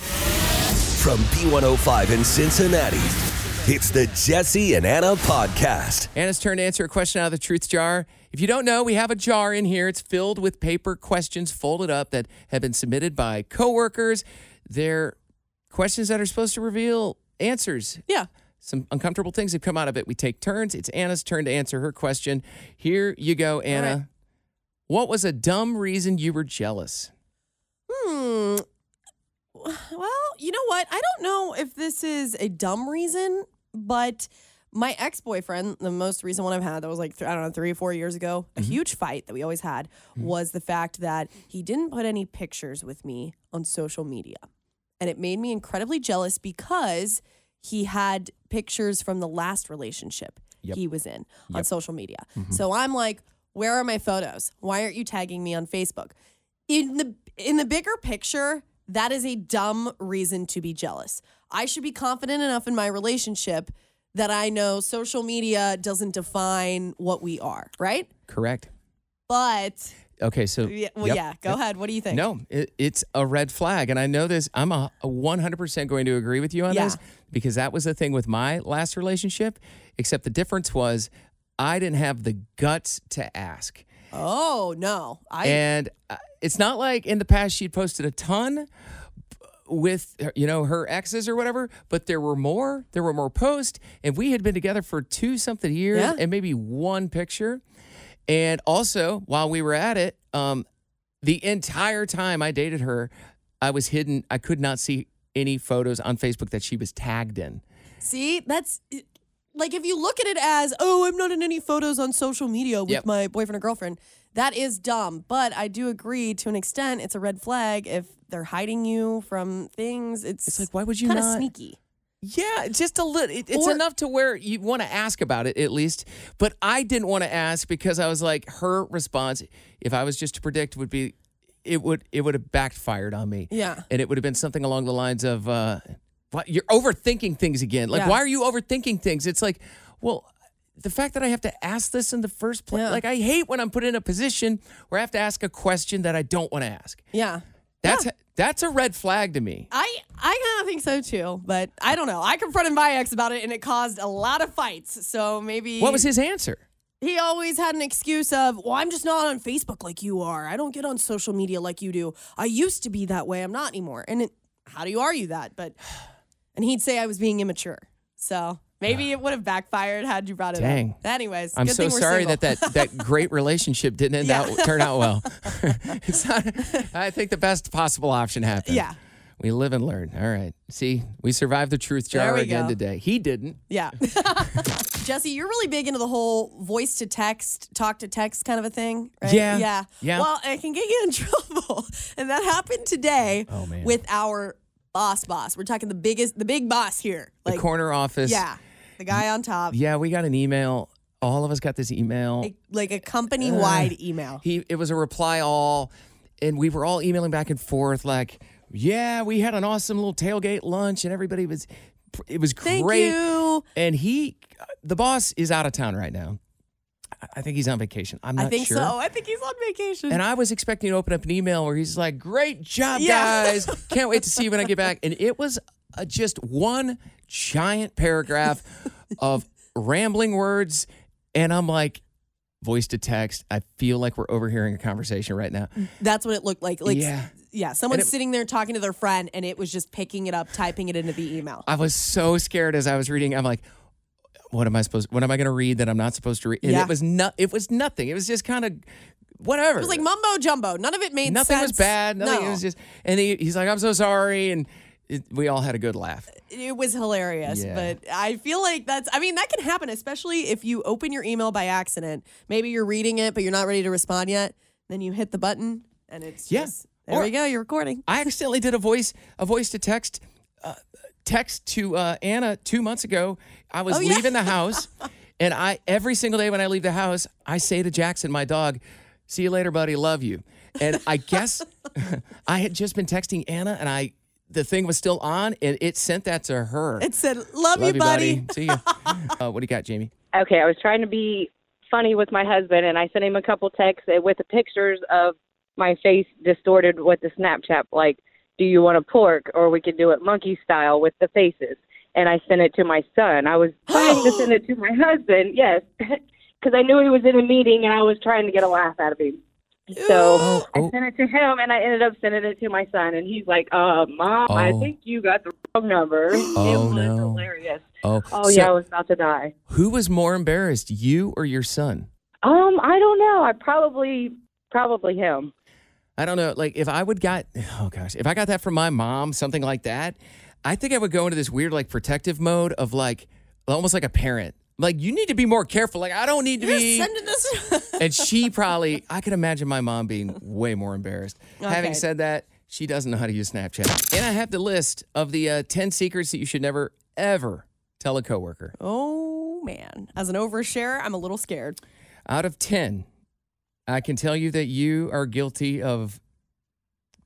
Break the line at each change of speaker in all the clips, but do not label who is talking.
From B105 in Cincinnati, it's the Jesse and Anna podcast.
Anna's turn to answer a question out of the truth jar. If you don't know, we have a jar in here. It's filled with paper questions folded up that have been submitted by coworkers. They're questions that are supposed to reveal answers.
Yeah.
Some uncomfortable things have come out of it. We take turns. It's Anna's turn to answer her question. Here you go, Anna.
right.
What was a dumb reason you were jealous?
Hmm. Well, you know what? I don't know if this is a dumb reason, but my ex boyfriend, the most recent one I've had, that was like, th- I don't know, three or four years ago, a mm-hmm. huge fight that we always had mm-hmm. was the fact that he didn't put any pictures with me on social media. And it made me incredibly jealous because he had pictures from the last relationship
Yep.
he was in on social media. Mm-hmm. So I'm like, where are my photos? Why aren't you tagging me on Facebook? In the in the bigger picture, that is a dumb reason to be jealous. I should be confident enough in my relationship that I know social media doesn't define what we are, right?
Correct.
But
Okay, so
yeah, well,
yep,
yeah, go
yep.
ahead. What do you think?
No, it, it's a red flag. And I know this, I'm a, a 100% going to agree with you on
Yeah.
this because that was the thing with my last relationship, except the difference was I didn't have the guts to ask.
Oh no, I
and uh, it's not like in the past she'd posted a ton with you know her exes or whatever but there were more there were more posts and we had been together for two something years
Yeah.
and maybe one picture. And also while we were at it um the entire time i dated her i was hidden. I could not see any photos on facebook that she was tagged in.
See that's like if you look at it as oh I'm not in any photos on social media with
Yep.
my boyfriend or girlfriend. That is dumb, but I do agree to an extent. It's a red flag if they're hiding you from things. It's
It's like, why would you
kind of
not-
sneaky?
Yeah, just a little. It, it's
Or-
enough to where you want to ask about it at least. But I didn't want to ask because I was like, her response, if I was just to predict, would be, it would it would have backfired on me.
Yeah.
and it would have been something along the lines of, uh, "What you're overthinking things again? Like,
Yeah.
why are you overthinking things?" It's like, well. The fact that I have to ask this in the first place,
Yeah.
like I hate when I'm put in a position where I have to ask a question that I don't want to ask.
Yeah.
That's that's a red flag to me.
I I kind of think so too, but I don't know. I confronted my ex about it, and it caused a lot of fights. So maybe
What was his answer?
He always had an excuse of, "Well, I'm just not on Facebook like you are. I don't get on social media like you do. I used to be that way. I'm not anymore." And it, how do you argue that? But and he'd say I was being immature. So maybe it would have backfired had you brought it
Dang.
up. Anyways,
I'm
good
so sorry
single.
that, that that great relationship didn't end
Yeah.
out turn out well. it's not. I think the best possible option happened.
Yeah.
We live and learn. All right. See, we survived the truth jar again
go.
today. He didn't.
Yeah. Jesse, you're really big into the whole voice to text, talk to text kind of a thing, right?
Yeah.
Yeah.
Yeah.
Well, it can get you in trouble. And that happened today
Oh, man.
with our boss boss. We're talking the biggest the big boss here.
Like, The corner office.
Yeah. The guy on top.
Yeah, we got an email. All of us got this email.
A- like a company wide email.
He it was a reply all, and we were all emailing back and forth like, yeah, we had an awesome little tailgate lunch, and everybody was, it was great.
Thank you.
And he, the boss, is out of town right now. I- think he's on vacation. I'm not sure.
I think
sure.
so. I think he's on vacation.
And I was expecting to open up an email where he's like, "Great job,
Yeah.
guys! Can't wait to see you when I get back." And it was uh, just one giant paragraph of rambling words, and I'm like, voice to text. I feel like we're overhearing a conversation right now.
That's what it looked like. Like
Yeah.
yeah, someone's
it-
sitting there talking to their friend and it was just picking it up, typing it into the email.
I was so scared as I was reading. I'm like, what am I supposed? What am I going to read that I'm not supposed to read? And
Yeah.
it was not. It was nothing. It was just kind of whatever.
It was like mumbo jumbo. None of it made
nothing
sense.
was bad. Nothing.
No.
It was just. And he, he's like, I'm so sorry, and it, we all had a good laugh.
it was hilarious.
Yeah.
But I feel like that's, I mean, that can happen, especially if you open your email by accident. Maybe you're reading it, but you're not ready to respond yet. Then you hit the button and it's
Yeah.
just, there
Or-
you go, you're recording.
I accidentally did a voice a voice to text text to uh, Anna two months ago. I was
Oh, yeah.
leaving the house, and I every single day when I leave the house, I say to Jackson, my dog, "See you later, buddy. Love you." And I guess I had just been texting Anna, and I the thing was still on, and it sent that to her.
It said, love,
Love
you, buddy.
See you. uh, what do you got, Jamie?
okay, I was trying to be funny with my husband, and I sent him a couple texts with the pictures of my face distorted with the Snapchat, like, "Do you want a pork?" or we could do it monkey style with the faces. And I sent it to my son. I was trying to send it to my husband, yes, because I knew he was in a meeting, and I was trying to get a laugh out of him. So
Oh,
I sent it to him, and I ended up sending it to my son, and he's like, "Uh, mom, I
Oh.
think you got the wrong number." it
Oh,
was
no.
hilarious.
Oh,
Oh
so
yeah, I was about to die.
Who was more embarrassed, you or your son?
Um, I don't know. I probably probably him.
I don't know. Like if I would got oh gosh, if I got that from my mom, something like that, I think I would go into this weird like protective mode of like almost like a parent. Like you need to be more careful. Like I don't need to
You're
be.
sending this.
and she probably, I can imagine my mom being way more embarrassed. Having said that, she doesn't know how to use Snapchat. And I have the list of the uh, ten secrets that you should never ever tell a coworker.
oh, man. As an overshare, I'm a little scared.
Out of ten, I can tell you that you are guilty of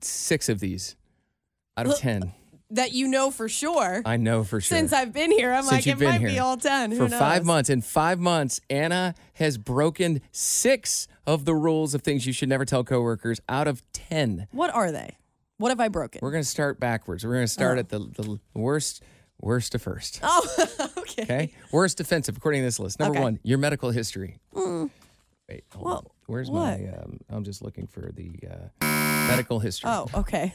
six of these. Out of ten.
That you know for sure.
I know for sure.
Since I've been here, I'm
Since
like, it might be all 10.
for five months. In five months, Anna has broken six of the rules of things you should never tell coworkers out of 10.
What are they? What have I broken?
We're going to start backwards. We're going to start at the, the worst, worst to first.
oh, okay.
Okay? worst offensive, according to this list. Number
Okay.
one, your medical history. Wait,
Well.
Where's
what?
my, um, I'm just looking for the uh, medical history.
Oh, okay.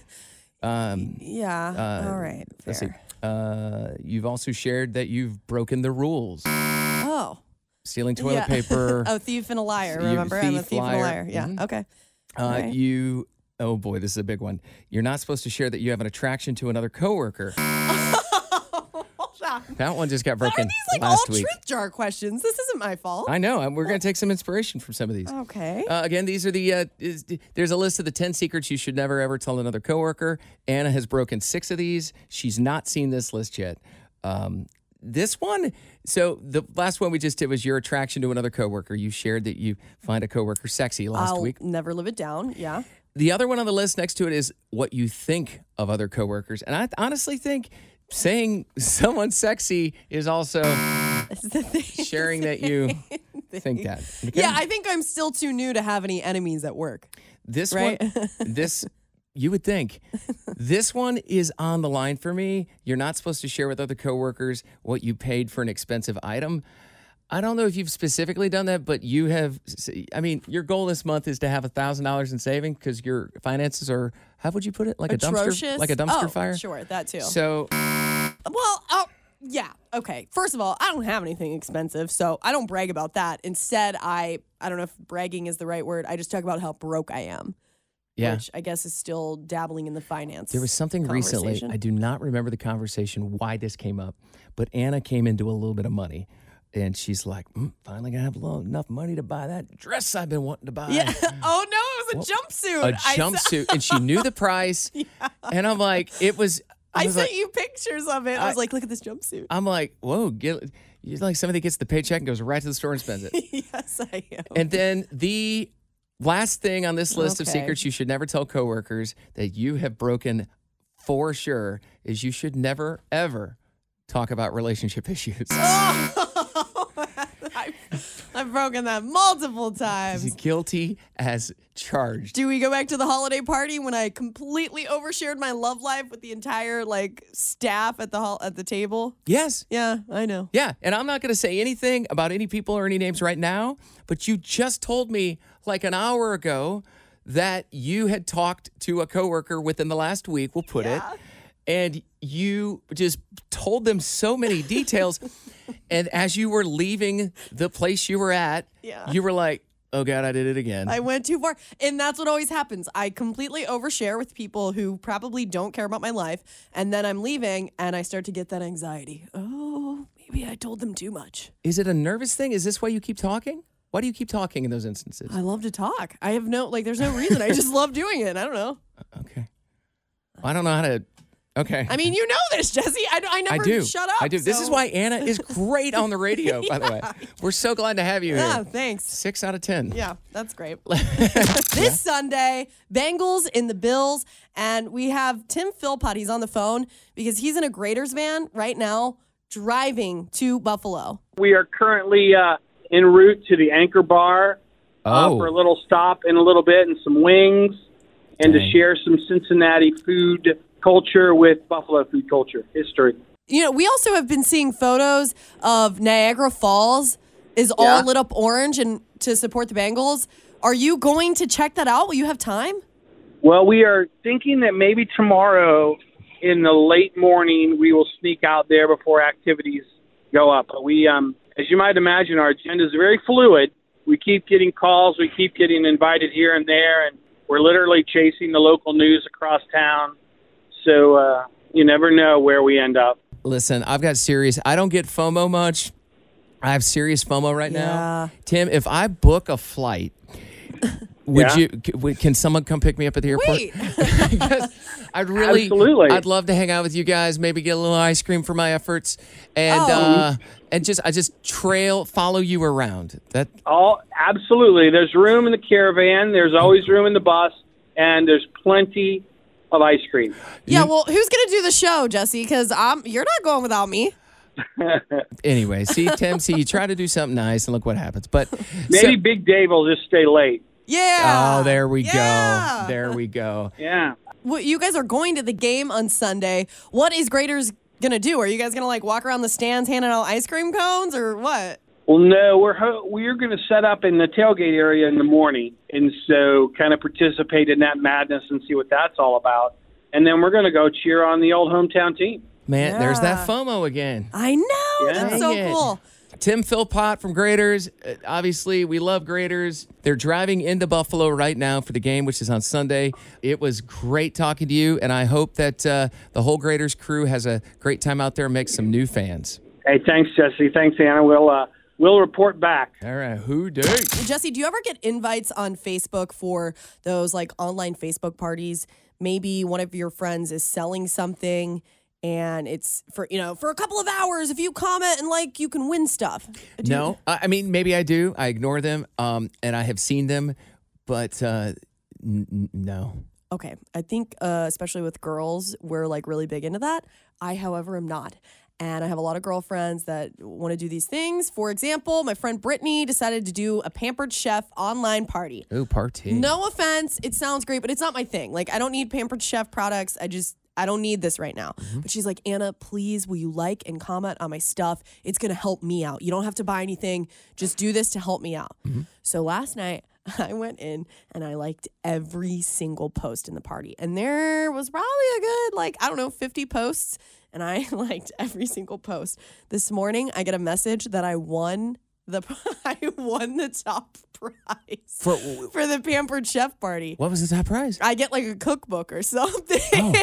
Um,
Yeah.
Uh,
all right.
let's see.
Fair.
Uh, you've also shared that you've broken the rules.
Oh.
Stealing toilet
yeah.
paper.
a thief and a liar. Remember? I'm a
thief,
thief and a
liar.
liar. Yeah.
Mhm.
Okay.
Uh,
Right.
You, oh boy, this is a big one. You're not supposed to share that you have an attraction to another coworker. That one just got
Why are
broken
these like
last
all
week.
truth jar questions? This isn't my fault.
I know. and We're going to take some inspiration from some of these.
okay.
Uh, again, these are the. Uh, is, there's a list of the ten secrets you should never ever tell another coworker. Anna has broken six of these. She's not seen this list yet. Um, this one. So the last one we just did was your attraction to another coworker. You shared that you find a coworker sexy last
I'll
week.
never live it down. Yeah.
The other one on the list next to it is what you think of other coworkers. And I honestly think saying someone's sexy is also
It's the thing.
sharing that you think that. Okay?
Yeah, I think I'm still too new to have any enemies at work.
this
right?
one, this you would think. This one is on the line for me. You're not supposed to share with other coworkers what you paid for an expensive item. I don't know if you've specifically done that, but you have. I mean, your goal this month is to have a thousand dollars in saving because your finances are. How would you put it? Like a dumpster, like a dumpster
oh,
fire.
Sure, that too.
So
Well, oh, yeah. Okay. First of all, I don't have anything expensive, so I don't brag about that. Instead, I I don't know if bragging is the right word. I just talk about how broke I am,
yeah,
which I guess is still dabbling in the finance.
There was something recently. I do not remember the conversation why this came up, but Anna came into a little bit of money, and she's like, mm, "Finally gonna have enough money to buy that dress I've been wanting to buy."
Yeah. Oh no, it was a jumpsuit.
A jumpsuit, and she knew the price. Yeah. And I'm like, it was. I,
I, sent
like,
you pictures of it. I,
I-
was like, look at this jumpsuit.
I'm like, whoa, get. You're like somebody gets the paycheck and goes right to the store and spends it.
yes, I am.
And then the last thing on this list of secrets you should never tell coworkers that you have broken for sure is you should never ever talk about relationship issues.
I've, broken that multiple times.
Guilty as charged.
Do we go back to the holiday party when I completely overshared my love life with the entire like staff at the hall at the table?
Yes.
Yeah, I know.
Yeah, and I'm not going to say anything about any people or any names right now, but you just told me like an hour ago that you had talked to a coworker within the last week, we'll put it, and you just told them so many details. and as you were leaving the place you were at,
Yeah.
you were like, oh God, I did it again.
I went too far. And that's what always happens. I completely overshare with people who probably don't care about my life. And then I'm leaving and I start to get that anxiety. Oh, maybe I told them too much.
Is it a nervous thing? Is this why you keep talking? Why do you keep talking in those instances?
I love to talk. I have no, like, there's no reason. I just love doing it. I don't know.
Okay. I don't know how to. Okay.
I mean, you know this, Jesse. I, I
I
never
do.
shut up.
I do. This is why Anna is great on the radio, by the way. We're so glad to have you
Yeah,
here.
thanks.
Six out of 10.
Yeah, that's great. this Sunday, Bengals in the Bills, and we have Tim Philpott. He's on the phone because he's in a Graeter's van right now driving to Buffalo.
We are currently uh, en route to the Anchor Bar uh,
Oh.
for a little stop in a little bit and some wings, and
Dang.
to share some Cincinnati food culture with Buffalo food culture history.
You know, we also have been seeing photos of Niagara Falls is all lit up orange and to support the Bengals. Are you going to check that out? Will you have time?
Well, we are thinking that maybe tomorrow in the late morning we will sneak out there before activities go up. But we, um, as you might imagine, our agenda is very fluid. We keep getting calls, we keep getting invited here and there, and we're literally chasing the local news across town. So uh, you never know where we end up.
Listen, I've got serious. I don't get FOMO much. I have serious FOMO right
Yeah.
now. Tim, if I book a flight, would
Yeah.
you? Can someone come pick me up at the airport?
Wait.
I'd really,
Absolutely.
I'd love to hang out with you guys. Maybe get a little ice cream for my efforts, and
Oh.
uh, and just I just trail, follow you around. That
All absolutely. There's room in the caravan. There's always room in the bus, and there's plenty of ice cream.
yeah, well, who's going to do the show, Jesse? Because I'm you're not going without me.
anyway. See, Tim, see, you try to do something nice, and look what happens. But
Maybe
so-
Big Dave will just stay late.
Yeah.
oh, there we
Yeah.
go. There we go.
Yeah.
Well, you guys are going to the game on Sunday. What is Graeter's gonna do? Are you guys gonna like walk around the stands handing out ice cream cones or what?
Well, no, we're ho- we're going to set up in the tailgate area in the morning, and so kind of participate in that madness and see what that's all about. And then we're going to go cheer on the old hometown team.
Man, there's that FOMO again.
I know. That's so
it.
cool.
Tim Philpott from Graeter's. Uh, obviously, we love Graeter's. They're driving into Buffalo right now for the game, which is on Sunday. It was great talking to you, and I hope that uh, the whole Graeter's crew has a great time out there and makes some new fans.
Hey, thanks, Jesse. Thanks, Anna. We'll uh, we'll report back.
All right, who do?
Jesse, do you ever get invites on Facebook for those like online Facebook parties? Maybe one of your friends is selling something and it's for, you know, for a couple of hours. If you comment and like, you can win stuff. Do
No, I I mean maybe I do. I ignore them, um, and I have seen them, but uh, n- n- no.
Okay. I think, uh, especially with girls, we're like really big into that. I, however, am not. And I have a lot of girlfriends that want to do these things. For example, my friend Brittany decided to do a Pampered Chef online party.
Ooh, party.
No offense, it sounds great, but it's not my thing. Like, I don't need Pampered Chef products. I just, I don't need this right now. Mm-hmm. But she's like, Anna, please, will you like and comment on my stuff? It's going to help me out. You don't have to buy anything. Just do this to help me out. Mm-hmm. So last night, I went in and I liked every single post in the party. And there was probably a good, like, I don't know, 50 posts. And I liked every single post. This morning, I get a message that I won the I won the top prize
For-
for the Pampered Chef party.
What was the top prize?
I get like a cookbook or something.
Oh.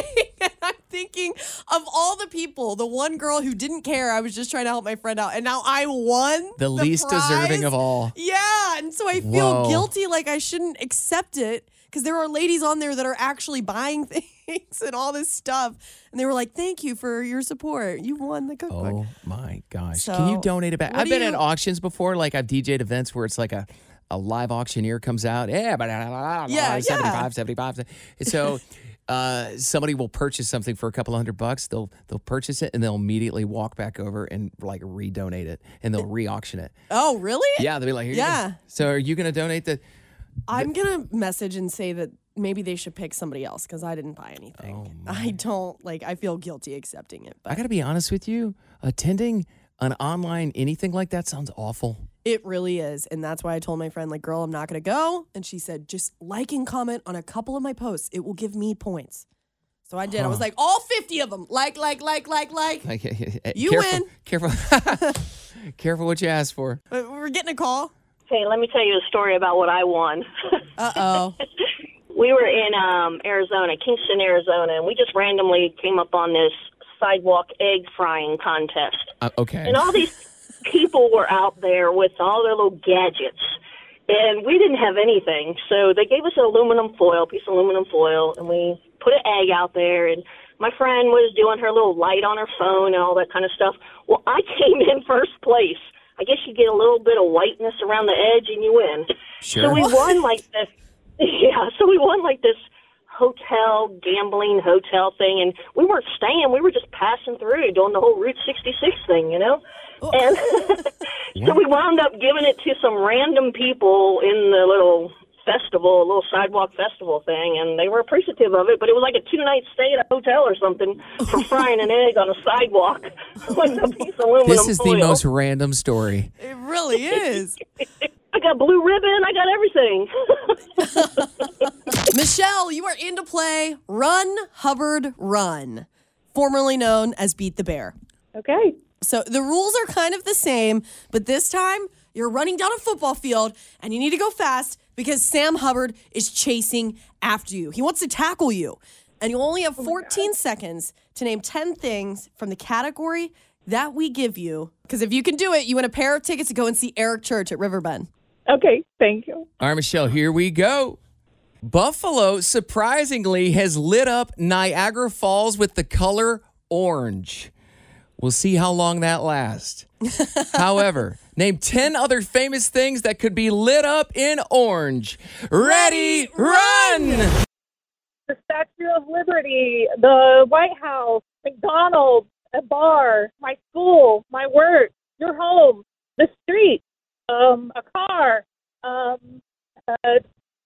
Thinking of all the people, the one girl who didn't care, I was just trying to help my friend out, and now I won
The, least deserving of all.
Yeah, and so I feel
Whoa.
guilty, like I shouldn't accept it because there are ladies on there that are actually buying things and all this stuff, and they were like, "Thank you for your support. You won the cookbook."
Oh my gosh. Can you donate back?
what
I've been at auctions before. Like I've DJ'd events where it's like a, a live auctioneer comes out. Yeah, but uh, uh, uh,
Yeah,
75, 75. And so uh, somebody will purchase something for a couple hundred bucks. They'll they'll purchase it and they'll immediately walk back over and like redonate it and they'll re-auction it.
Oh, really?
Yeah, they'll be like, Here you go."
Yeah.
So are you gonna donate the
I'm gonna message and say that maybe they should pick somebody else because I didn't buy anything. I don't like. I feel guilty accepting it,
I gotta be honest with you, attending an online anything like that sounds awful.
It really is. And that's why I told my friend, like, girl, I'm not going to go. And she said, just like and comment on a couple of my posts. It will give me points. So I did. I was like, all 50 of them. Like, like, like, like, like.
Like,
You
careful,
win.
Careful. careful what you ask for.
We're getting a call.
Hey, let me tell you a story about what I won.
Uh oh.
we were in um, Arizona, Kingston, Arizona, and we just randomly came up on this sidewalk egg frying contest.
Uh, okay.
And all these people were out there with all their little gadgets. And we didn't have anything. So they gave us an aluminum foil, piece of aluminum foil, and we put an egg out there. And my friend was doing her little light on her phone and all that kind of stuff. Well, I came in first place. I guess you get a little bit of whiteness around the edge and you win.
Sure.
So we won like this. Yeah, so we won like this hotel gambling hotel thing, and we weren't staying. We were just passing through, doing the whole Route 66 thing, you know. Oh. And so we wound up giving it to some random people in the little festival, a little sidewalk festival thing, and they were appreciative of it. But it was like a two night stay at a hotel or something for frying an egg on a sidewalk with a piece of aluminum
this is the most random story.
It really is.
I got blue ribbon. I got everything.
Michelle, you are into play Run Hubbard Run, formerly known as Beat the Bear.
Okay.
So the rules are kind of the same, but this time you're running down a football field and you need to go fast because Sam Hubbard is chasing after you. He wants to tackle you. And you only have 14 seconds to name 10 things from the category that we give you. Because if you can do it, you win a pair of tickets to go and see Eric Church at Riverbend.
Okay. Thank you.
All right, Michelle, here we go. Buffalo surprisingly has lit up Niagara Falls with the color orange. We'll see how long that lasts. However, name 10 other famous things that could be lit up in orange. Ready, run!
The Statue of Liberty, the White House, McDonald's, a bar, my school, my work, your home, the street, um, a car, um, a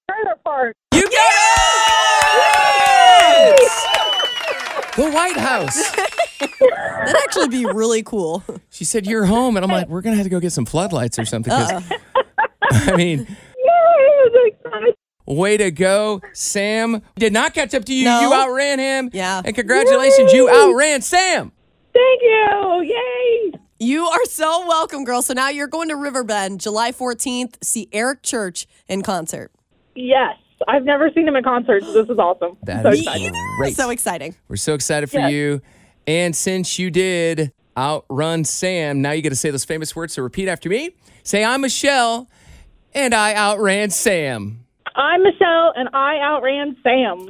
trailer park.
You got it! The White House.
That'd actually be really cool.
She said, You're home. And I'm like, We're going to have to go get some floodlights or something. 'cause- I mean, way to go, Sam. Did not catch up to you.
No.
You outran him.
Yeah.
And congratulations, you outran Sam.
Thank you. Yay!
You are so welcome, girl. So now you're going to Riverbend July 14th, see Eric Church in concert.
Yes. I've never seen him in concert, so this is awesome.
That
so
is
excited.
great.
So exciting.
We're so excited for
Yes.
you. And since you did outrun Sam, now you get to say those famous words. So repeat after me. Say, I'm Michelle, and I outran Sam.
I'm Michelle, and I outran Sam.